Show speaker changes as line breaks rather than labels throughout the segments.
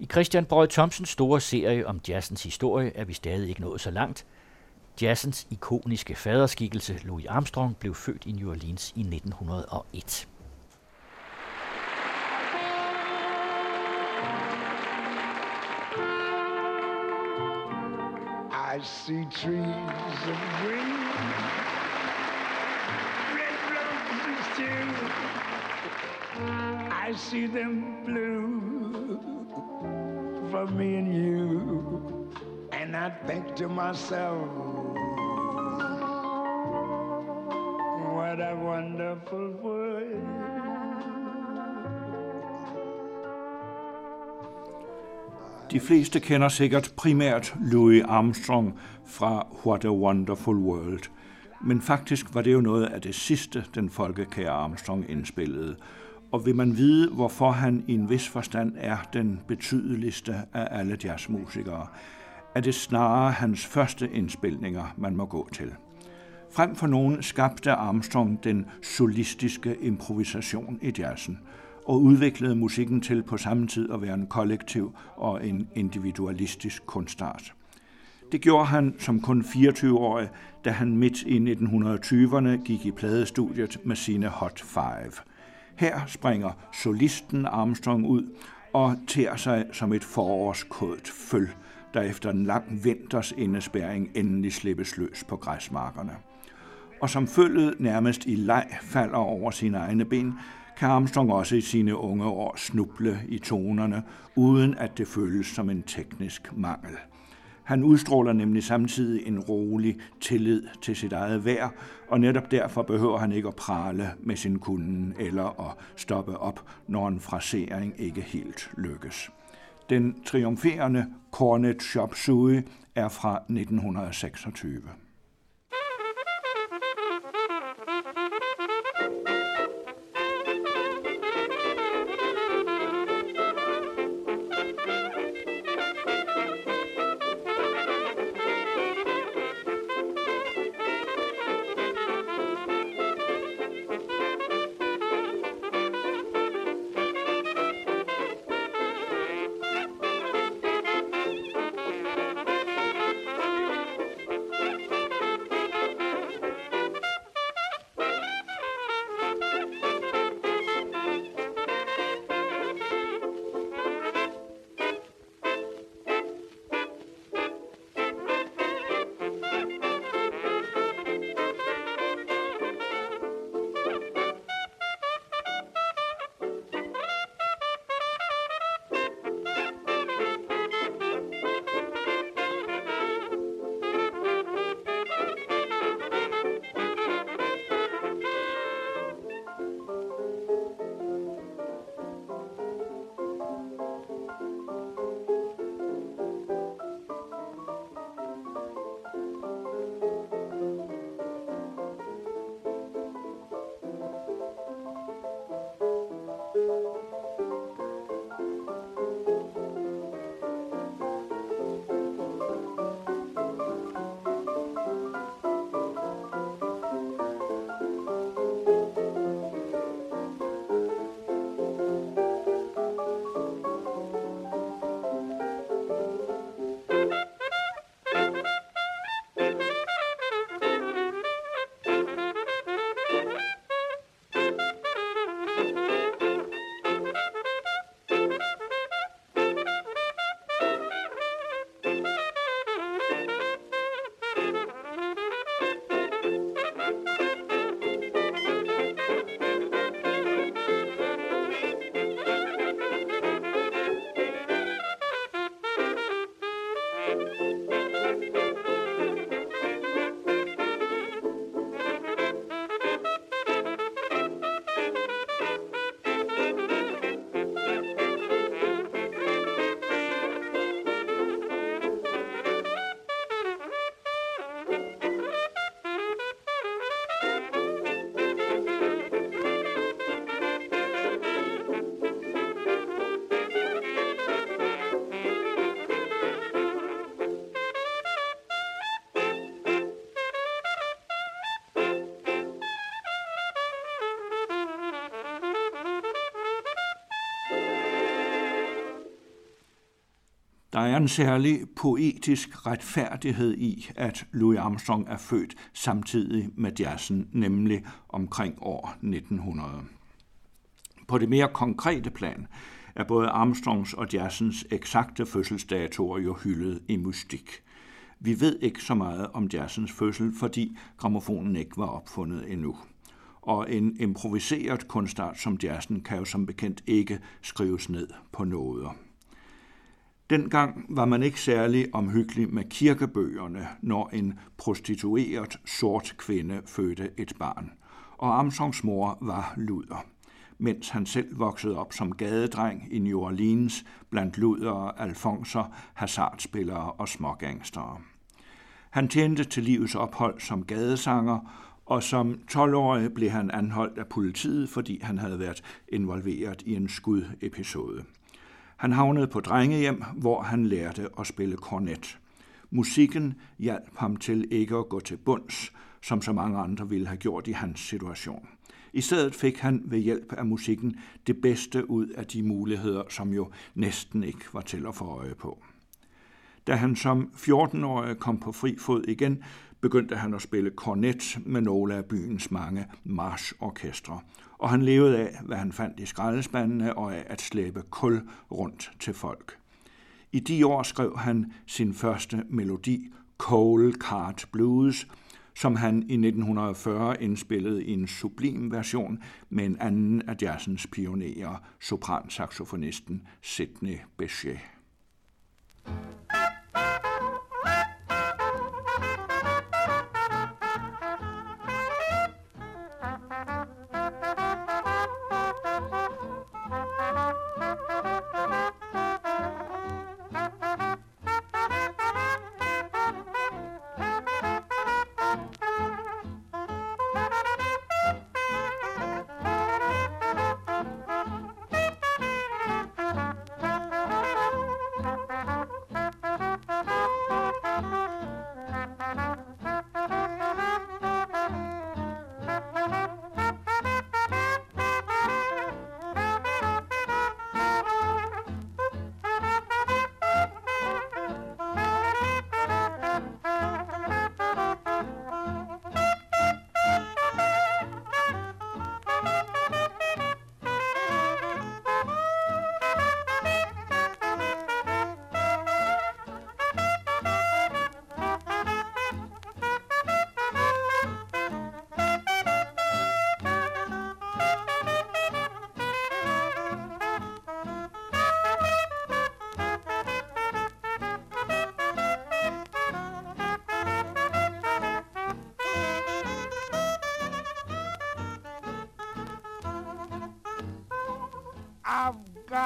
I Christian Brød Thomsens store serie om jazzens historie er vi stadig ikke nået så langt. Jazzens ikoniske faderskikkelse Louis Armstrong blev født i New Orleans i 1901. I see trees of green, red roses too. I see them blue for me and you. And I think to myself, what a wonderful world. De fleste kender sikkert primært Louis Armstrong fra What a Wonderful World. Men faktisk var det jo noget af det sidste, den folkekære Armstrong indspillede. Og vil man vide, hvorfor han i en vis forstand er den betydeligste af alle jazzmusikere, er det snarere hans første indspilninger, man må gå til. Frem for nogen skabte Armstrong den solistiske improvisation i jazzen og udviklede musikken til på samme tid at være en kollektiv og en individualistisk kunstart. Det gjorde han som kun 24-årig, da han midt i 1920'erne gik i pladestudiet med sine Hot Five. Her springer solisten Armstrong ud og tærer sig som et forårskodet føl, der efter en lang vinters indespæring endelig slippes løs på græsmarkerne. Og som følget nærmest i leg falder over sine egne ben, kan Armstrong også i sine unge år snuble i tonerne, uden at det føles som en teknisk mangel. Han udstråler nemlig samtidig en rolig tillid til sit eget værd, og netop derfor behøver han ikke at prale med sin kunden eller at stoppe op, når en frasering ikke helt lykkes. Den triumferende Cornet Shop Suey er fra 1926. Der er en særlig poetisk retfærdighed i, at Louis Armstrong er født samtidig med jazzen, nemlig omkring år 1900. På det mere konkrete plan er både Armstrongs og jazzens eksakte fødselsdatoer jo hyldet i mystik. Vi ved ikke så meget om jazzens fødsel, fordi gramofonen ikke var opfundet endnu. Og en improviseret kunstart som jazzen kan jo som bekendt ikke skrives ned på nåder. Dengang var man ikke særlig omhyggelig med kirkebøgerne, når en prostitueret sort kvinde fødte et barn. Og Armstrongs mor var luder mens han selv voksede op som gadedreng i New Orleans blandt ludere, alfonser, hasardspillere og smågangstere. Han tjente til livets ophold som gadesanger, og som 12-årig blev han anholdt af politiet, fordi han havde været involveret i en skudepisode. Han havnede på drengehjem, hvor han lærte at spille kornet. Musikken hjalp ham til ikke at gå til bunds, som så mange andre ville have gjort i hans situation. I stedet fik han ved hjælp af musikken det bedste ud af de muligheder, som jo næsten ikke var til at få øje på. Da han som 14-årig kom på fri fod igen, begyndte han at spille kornet med nogle af byens mange marsorkestre, og han levede af, hvad han fandt i skraldespandene og af at slæbe kul rundt til folk. I de år skrev han sin første melodi, Coal Cart Blues, som han i 1940 indspillede i en sublim version med en anden af jazzens pionerer, sopransaxofonisten Sidney Bechet.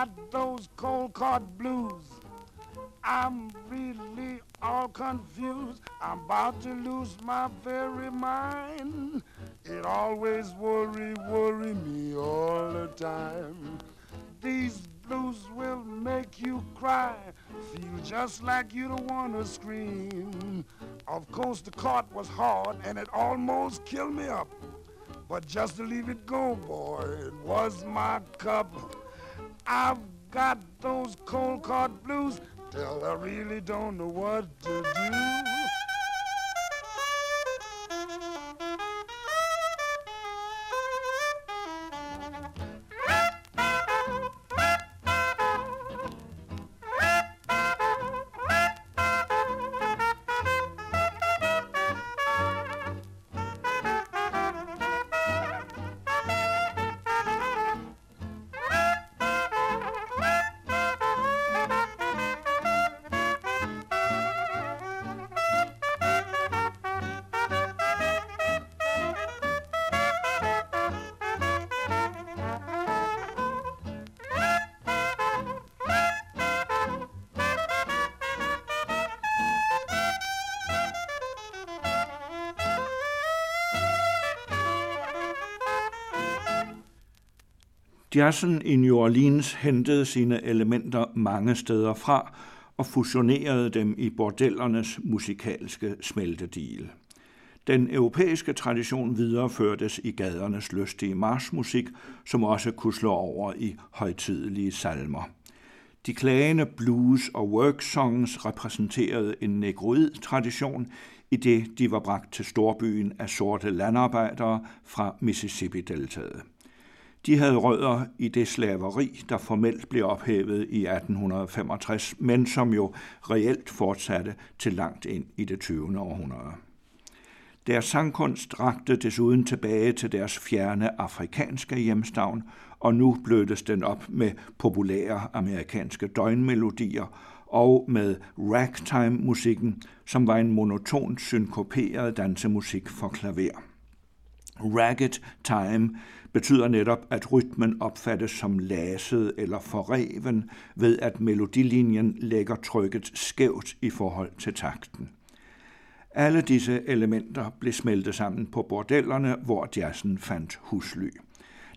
Got those cold card blues. I'm really all confused. I'm about to lose my very mind. It always worry, worry me all the time. These blues will make you cry. Feel just like you don't want to scream. Of course, the cart was hard and it almost killed me up. But just to leave it go, boy, it was my cup. I've got those cold card blues till I really don't know what to do. Jazzen i New Orleans hentede sine elementer mange steder fra og fusionerede dem i bordellernes musikalske smeltedigel. Den europæiske tradition videreførtes i gadernes lystige marsmusik, som også kunne slå over i højtidelige salmer. De klagende blues- og work songs repræsenterede en negroid-tradition, i det de var bragt til storbyen af sorte landarbejdere fra Mississippi-deltaget. De havde rødder i det slaveri, der formelt blev ophævet i 1865, men som jo reelt fortsatte til langt ind i det 20. århundrede. Deres sangkunst rakte desuden tilbage til deres fjerne afrikanske hjemstavn, og nu blødtes den op med populære amerikanske døgnmelodier og med ragtime-musikken, som var en monoton synkoperet dansemusik for klaver. Ragged time betyder netop, at rytmen opfattes som laset eller forreven ved, at melodilinjen lægger trykket skævt i forhold til takten. Alle disse elementer blev smeltet sammen på bordellerne, hvor jazzen fandt husly.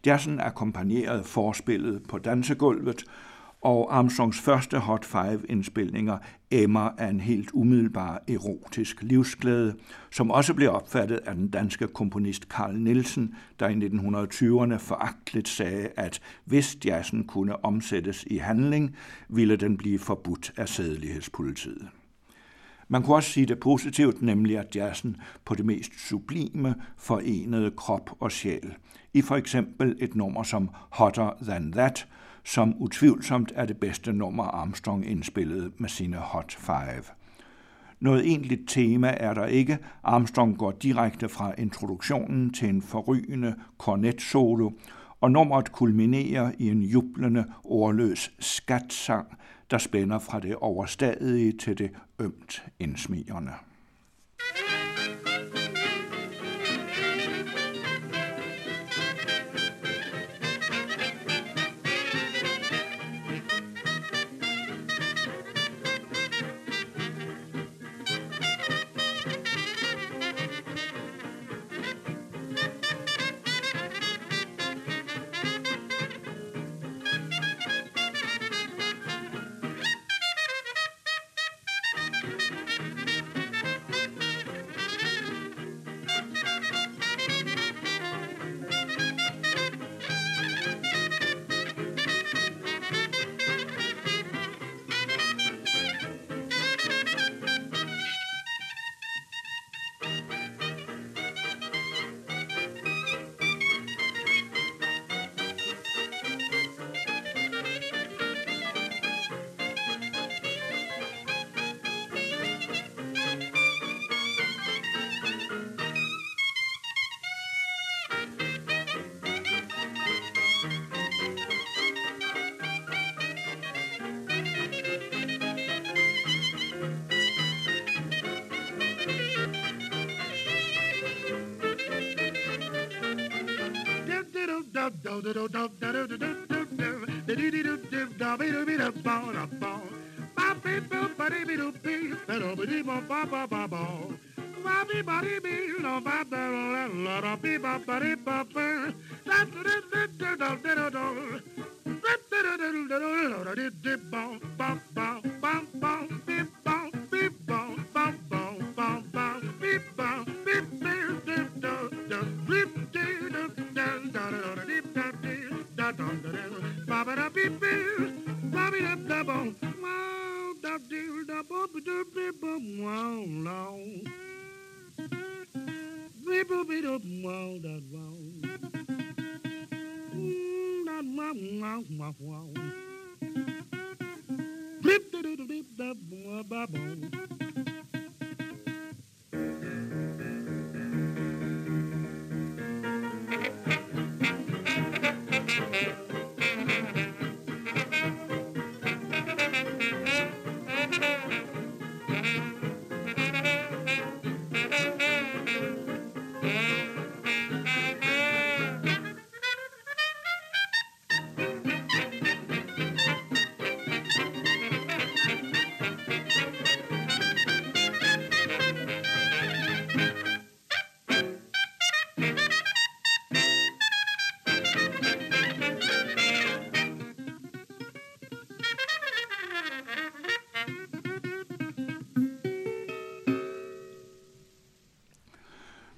Jazzen akkompagnerede forspillet på dansegulvet, og Armstrongs første Hot Five-indspilninger emmer af en helt umiddelbar erotisk livsglæde, som også blev opfattet af den danske komponist Carl Nielsen, der i 1920'erne foragteligt sagde, at hvis jazzen kunne omsættes i handling, ville den blive forbudt af sædelighedspolitiet. Man kunne også sige det positivt, nemlig at jazzen på det mest sublime forenede krop og sjæl. I for eksempel et nummer som Hotter Than That, som utvivlsomt er det bedste nummer Armstrong indspillede med sine Hot Five. Noget egentligt tema er der ikke. Armstrong går direkte fra introduktionen til en forrygende kornetsolo, og nummeret kulminerer i en jublende, ordløs skatsang, der spænder fra det overstadige til det ømt indsmigerne. Dip, bump, bump.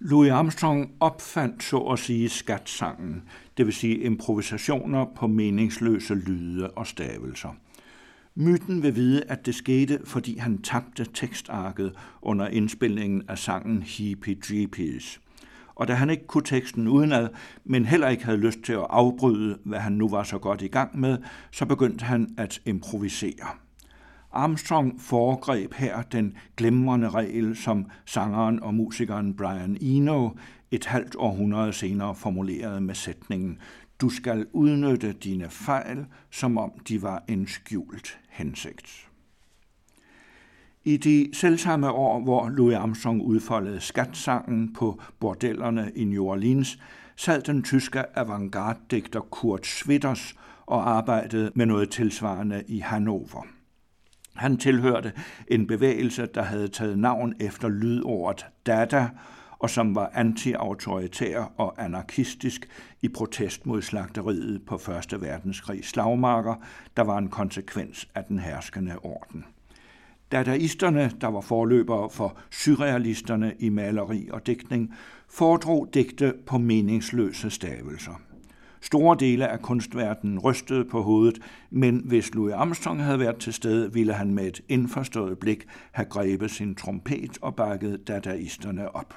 Louis Armstrong opfandt så at sige skatsangen, det vil sige improvisationer på meningsløse lyde og stavelser. Myten vil vide, at det skete, fordi han tabte tekstarket under indspilningen af sangen Heepy Jeepies. Og da han ikke kunne teksten udenad, men heller ikke havde lyst til at afbryde, hvad han nu var så godt i gang med, så begyndte han at improvisere. Armstrong foregreb her den glemrende regel, som sangeren og musikeren Brian Eno et halvt århundrede senere formulerede med sætningen Du skal udnytte dine fejl, som om de var en skjult hensigt. I de selvsamme år, hvor Louis Armstrong udfoldede skatsangen på bordellerne i New Orleans, sad den tyske avantgarde-digter Kurt Schwitters og arbejdede med noget tilsvarende i Hannover. Han tilhørte en bevægelse, der havde taget navn efter lydordet Dada, og som var antiautoritær og anarkistisk i protest mod slagteriet på Første Verdenskrig slagmarker, der var en konsekvens af den herskende orden. Dadaisterne, der var forløbere for surrealisterne i maleri og digtning, foredrog digte på meningsløse stavelser. Store dele af kunstverdenen rystede på hovedet, men hvis Louis Armstrong havde været til stede, ville han med et indforstået blik have grebet sin trompet og bakket dadaisterne op.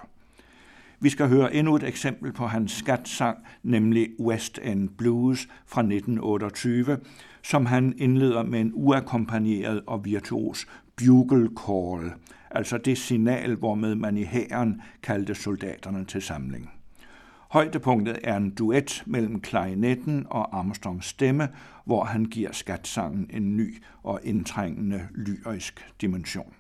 Vi skal høre endnu et eksempel på hans skatsang, nemlig West End Blues fra 1928, som han indleder med en uakkompagneret og virtuos bugle call, altså det signal, hvormed man i hæren kaldte soldaterne til samling. Højdepunktet er en duet mellem klarinetten og Armstrongs stemme, hvor han giver skatsangen en ny og indtrængende lyrisk dimension.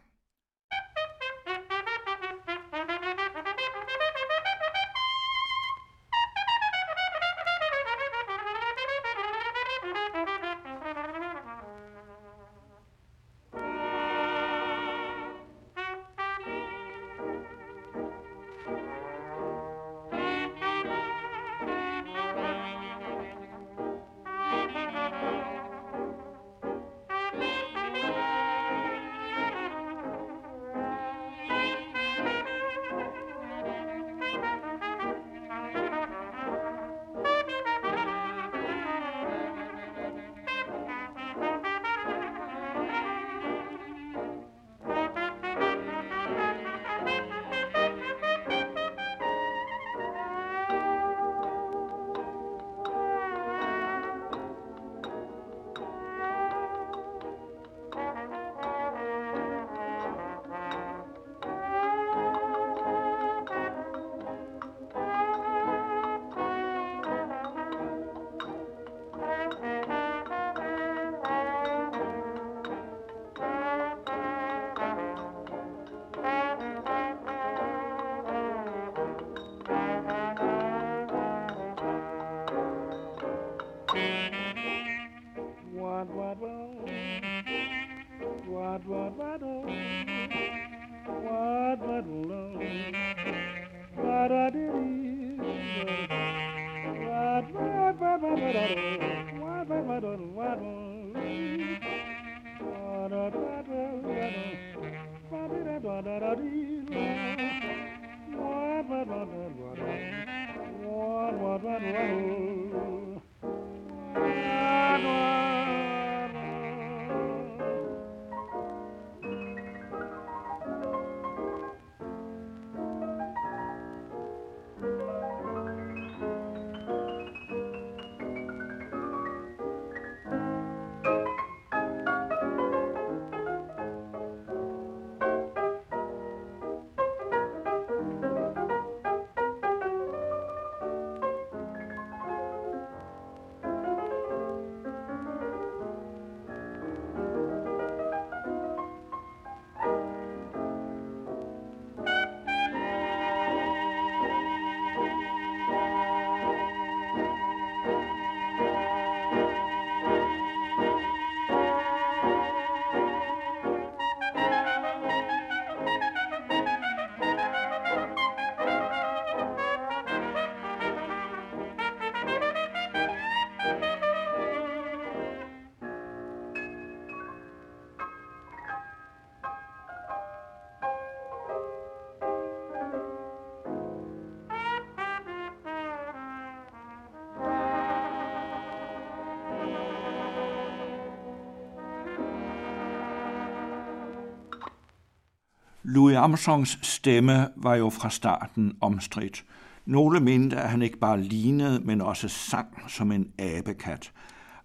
Louis Armstrongs stemme var jo fra starten omstridt. Nogle mente, at han ikke bare lignede, men også sang som en abekat.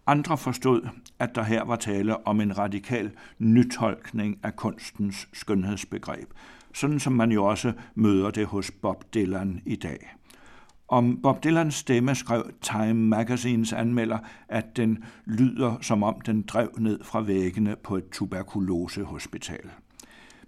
Andre forstod, at der her var tale om en radikal nytolkning af kunstens skønhedsbegreb, sådan som man jo også møder det hos Bob Dylan i dag. Om Bob Dylans stemme skrev Time Magazines anmelder, at den lyder som om den drev ned fra væggene på et tuberkulosehospital.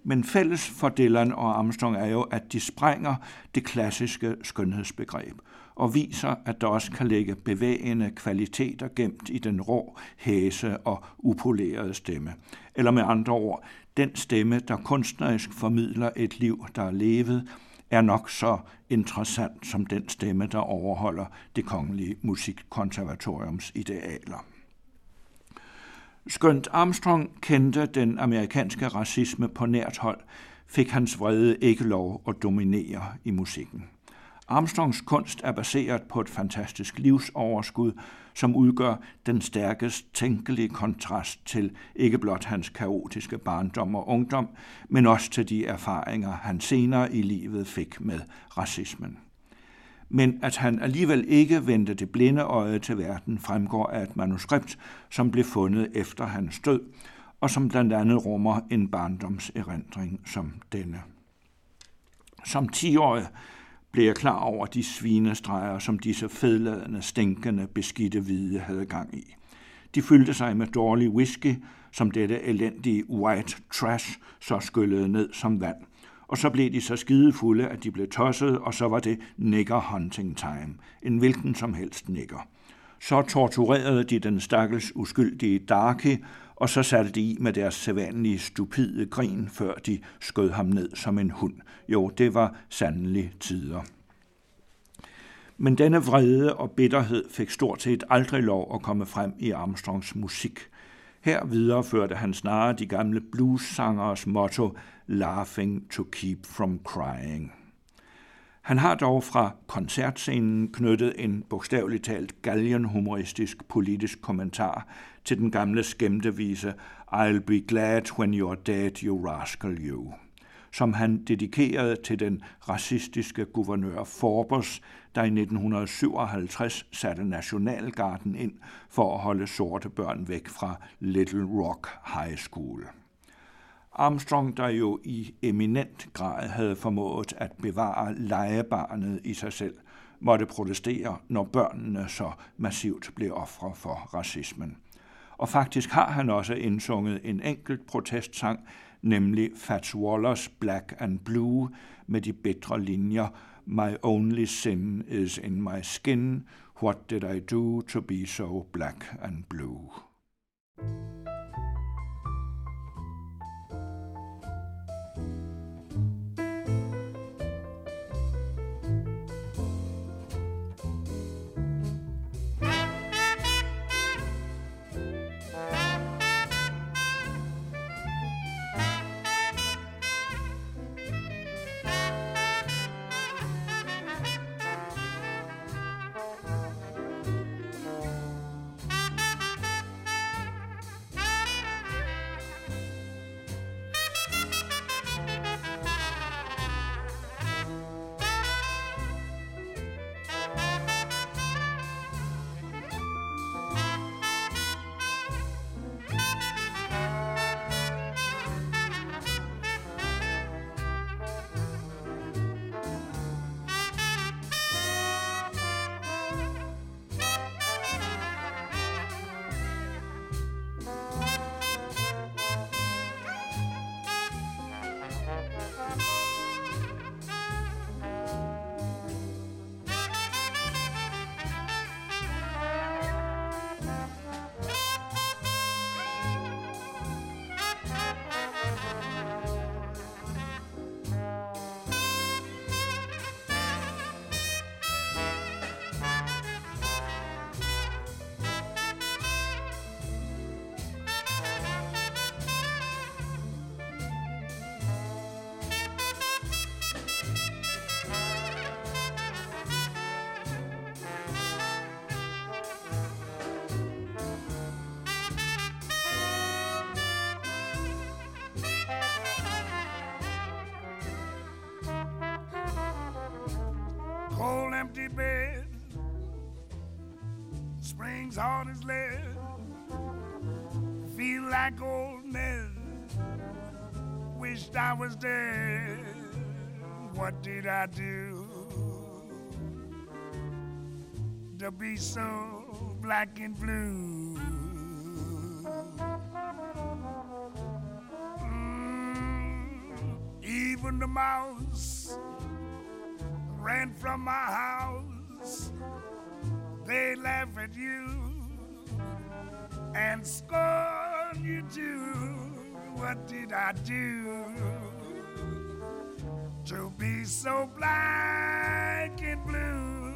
Men fælles for Dylan og Armstrong er jo, at de sprænger det klassiske skønhedsbegreb og viser, at der også kan ligge bevægende kvaliteter gemt i den rå, hæse og upolerede stemme. Eller med andre ord, den stemme, der kunstnerisk formidler et liv, der er levet, er nok så interessant som den stemme, der overholder det kongelige musikkonservatoriums idealer. Skønt Armstrong kendte den amerikanske racisme på nært hold, fik hans vrede ikke lov at dominere i musikken. Armstrongs kunst er baseret på et fantastisk livsoverskud, som udgør den stærkest tænkelige kontrast til ikke blot hans kaotiske barndom og ungdom, men også til de erfaringer, han senere i livet fik med racismen. Men at han alligevel ikke vendte det blinde øje til verden, fremgår af et manuskript, som blev fundet efter hans død, og som blandt andet rummer en barndomserindring som denne. Som 10-årig blev jeg klar over de svinestreger, som disse fedladende, stinkende, beskidte hvide havde gang i. De fyldte sig med dårlig whisky, som dette elendige white trash så skyllede ned som vand. Og så blev de så skidefulde, at de blev tosset, og så var det nigger hunting time. En hvilken som helst nigger. Så torturerede de den stakkels uskyldige Darky, og så satte de i med deres sædvanlige stupide grin, før de skød ham ned som en hund. Jo, det var sandelig tider. Men denne vrede og bitterhed fik stort set aldrig lov at komme frem i Armstrongs musik. Her videreførte han snarere de gamle bluessangers motto Laughing to keep from crying. Han har dog fra koncertscenen knyttet en bogstaveligt talt galgenhumoristisk politisk kommentar til den gamle skæmtevise I'll be glad when you're dead, you rascal you som han dedikerede til den racistiske guvernør Forbes, der i 1957 satte Nationalgarden ind for at holde sorte børn væk fra Little Rock High School. Armstrong, der jo i eminent grad havde formået at bevare legebarnet i sig selv, måtte protestere, når børnene så massivt blev ofre for racismen. Og faktisk har han også indsunget en enkelt protestsang, nemlig Fats Wallers Black and Blue med de bedre linjer My only sin is in my skin, what did I do to be so black and blue?
Cold empty bed, springs hard as lead, feel like old Ned, wished I was dead. What did I do to be so black and blue? Mm, even the mouse from my house. They laugh at you and scorn you too. What did I do to be so black and blue?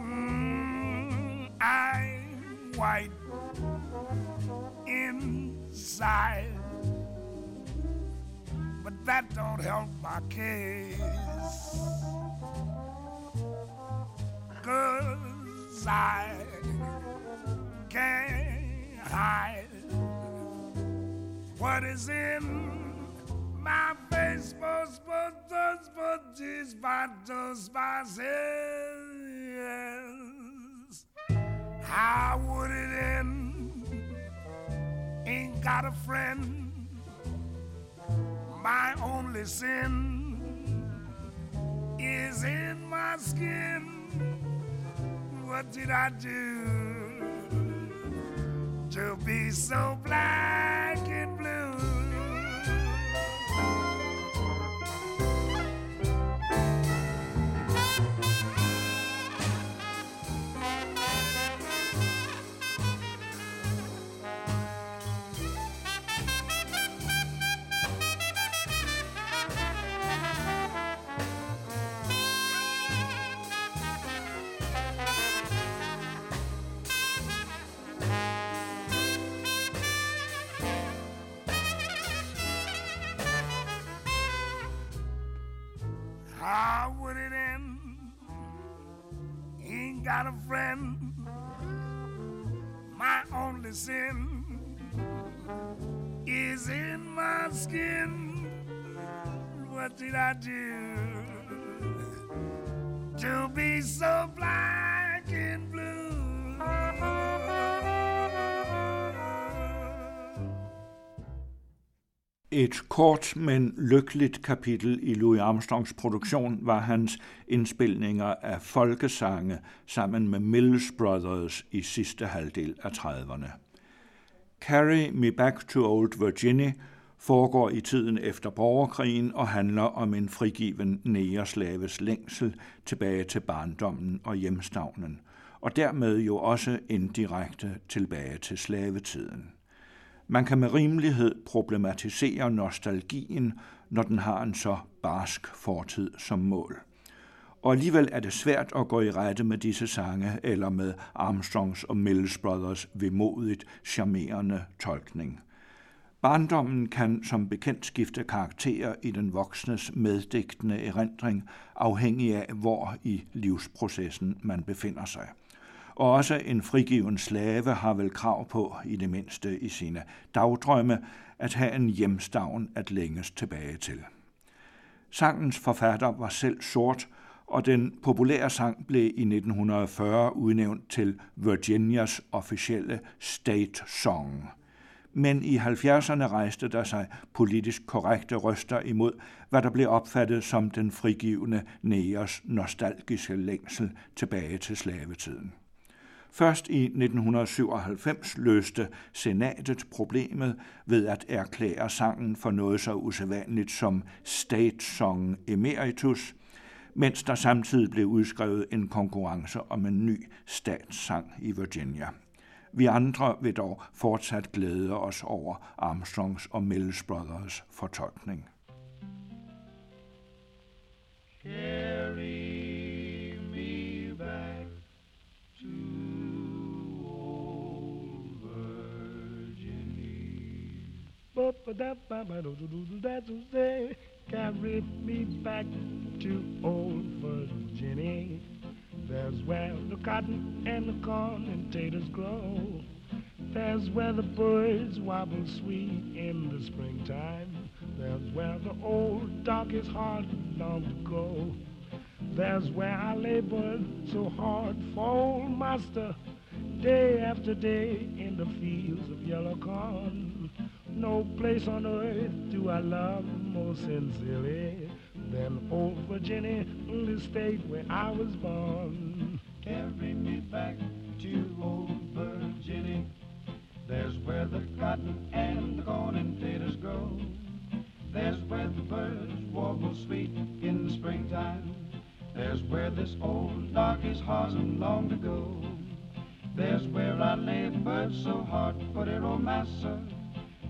Mm, I'm white inside that don't help my case. Cause I can't hide what is in my face. But, but, but, but, these battles, yes. How would it end? Ain't got a friend my only sin is in my skin. What did I do to be so black and What did I do to be so black and blue?
Et kort, men lykkeligt kapitel i Louis Armstrongs produktion var hans indspilninger af folkesange sammen med Mills Brothers i sidste halvdel af 30'erne. Carry Me Back to Old Virginia foregår i tiden efter borgerkrigen og handler om en frigiven nægerslaves længsel tilbage til barndommen og hjemstavnen, og dermed jo også indirekte tilbage til slavetiden. Man kan med rimelighed problematisere nostalgien, når den har en så barsk fortid som mål. Og alligevel er det svært at gå i rette med disse sange eller med Armstrongs og Mills Brothers vemodigt charmerende tolkning. Barndommen kan som bekendt skifte karakter i den voksnes meddægtende erindring, afhængig af hvor i livsprocessen man befinder sig og også en frigiven slave har vel krav på, i det mindste i sine dagdrømme, at have en hjemstavn at længes tilbage til. Sangens forfatter var selv sort, og den populære sang blev i 1940 udnævnt til Virginias officielle state song. Men i 70'erne rejste der sig politisk korrekte røster imod, hvad der blev opfattet som den frigivende Neos nostalgiske længsel tilbage til slavetiden. Først i 1997 løste senatet problemet ved at erklære sangen for noget så usædvanligt som State Song Emeritus, mens der samtidig blev udskrevet en konkurrence om en ny statssang i Virginia. Vi andre vil dog fortsat glæde os over Armstrongs og Mills Brothers fortolkning.
Carry Carry me back to old Virginia. There's where the cotton and the corn and taters grow. There's where the birds wobble sweet in the springtime.
There's where the old dock is hard long to go. There's where I labored so hard for old master, day after day in the fields of yellow corn. No place on earth do I love more sincerely than old Virginia, the state where I was born.
Carry me back to old Virginia. There's where the cotton and the corn and taters grow. There's where the birds warble sweet in the springtime. There's where this old dog is horsing long to go. There's where I labored so hard for dear old massa,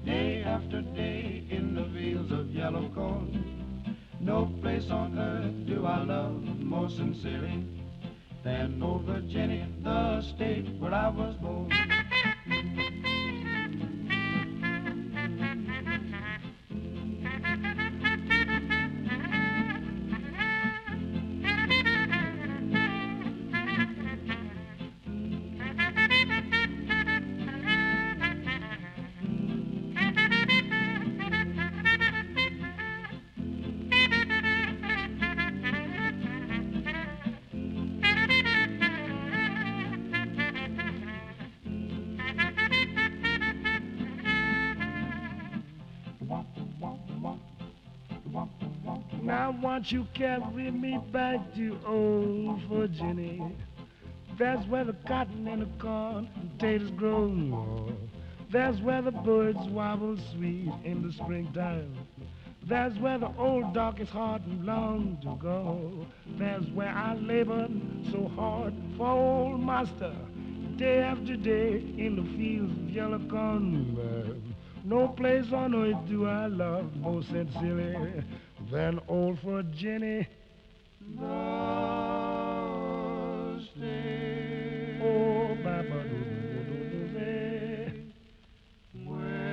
day after day in the fields of yellow corn. No place on earth do I love more sincerely than old Virginia, the state where I was born.
Carry me back to old Virginia? That's where the cotton and the corn and potatoes grow. That's where the birds wobble sweet in the springtime. That's where the old dock is hard and long to go. That's where I labored so hard for old master, day after day in the fields of yellow corn. No place on earth do I love more sincerely than old Virginia.
The state
Oh, Baba, do, do, do, do,
where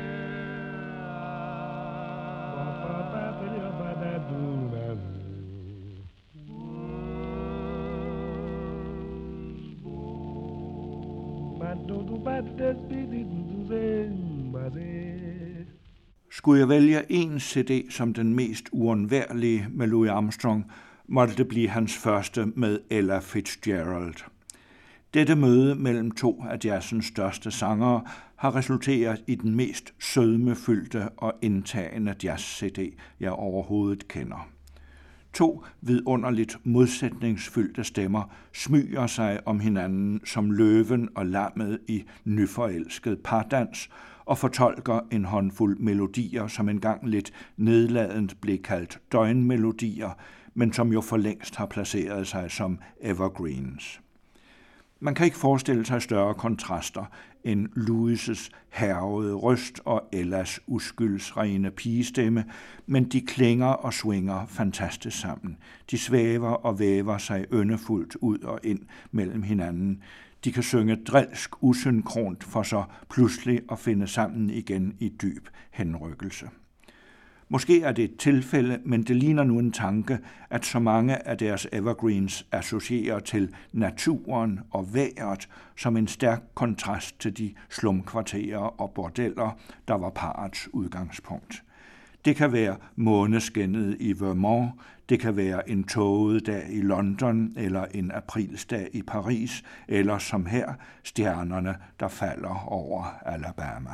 Ba, ba, ba, ba, da, ba, da, do, da, do. Ba, do, do, ba, da,
skulle jeg vælge en CD som den mest uundværlige med Louis Armstrong, måtte det blive hans første med Ella Fitzgerald. Dette møde mellem to af jazzens største sangere har resulteret i den mest sødmefyldte og indtagende jazz-CD, jeg overhovedet kender. To vidunderligt modsætningsfyldte stemmer smyger sig om hinanden som løven og lammet i nyforelsket pardans og fortolker en håndfuld melodier, som engang lidt nedladent blev kaldt døgnmelodier, men som jo for længst har placeret sig som evergreens. Man kan ikke forestille sig større kontraster end Louis' hervede røst og Ellas uskyldsrene pigestemme, men de klinger og svinger fantastisk sammen. De svæver og væver sig yndefuldt ud og ind mellem hinanden. De kan synge drilsk usynkront for så pludselig at finde sammen igen i dyb henrykkelse. Måske er det et tilfælde, men det ligner nu en tanke, at så mange af deres evergreens associerer til naturen og vejret som en stærk kontrast til de slumkvarterer og bordeller, der var parets udgangspunkt. Det kan være måneskinnet i Vermont, det kan være en tåget dag i London eller en aprilsdag i Paris, eller som her, stjernerne, der falder over Alabama.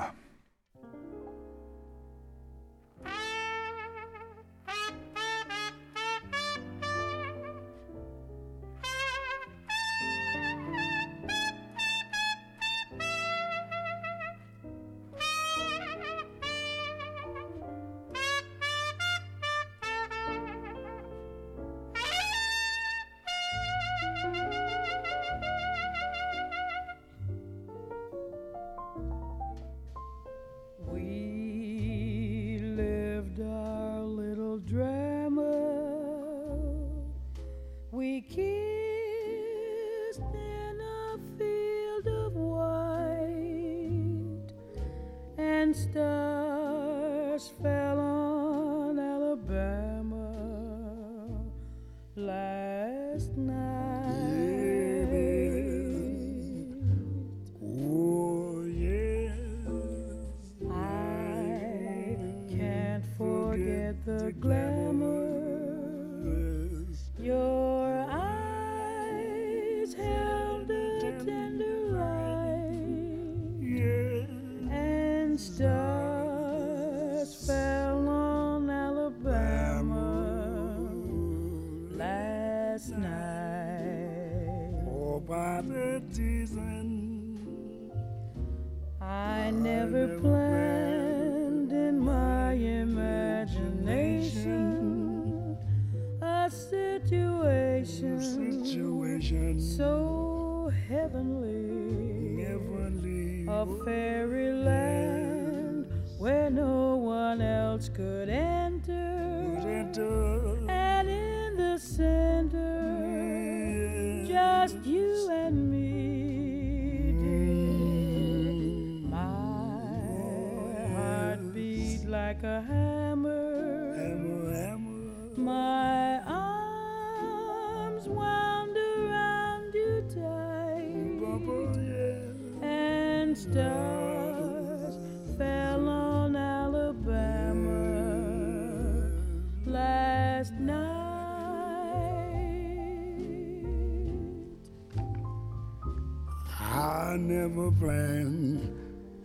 I
never planned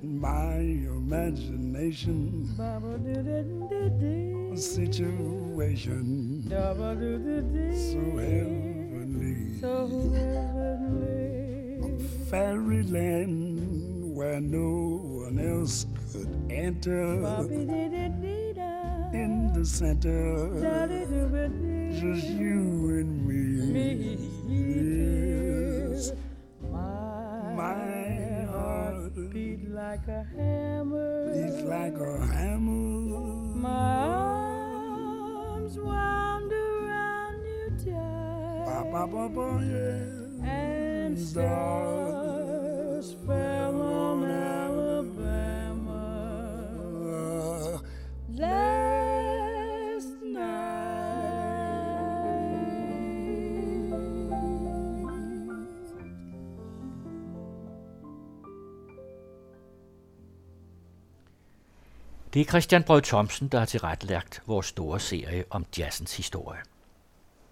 in my imagination Baba do do do do
a situation
Baba do do do
so heavenly.
so heavenly.
Fairyland where no one else could enter.
Bobby did it did
In the center,
Daddy do it
just you and me.
Beat like a hammer.
Beat like a hammer.
My arms wound around you tight,
ba, ba, ba, yeah.
and stars fell on
Det er Christian Brød Thomsen, der har tilrettelagt vores store serie om jazzens historie.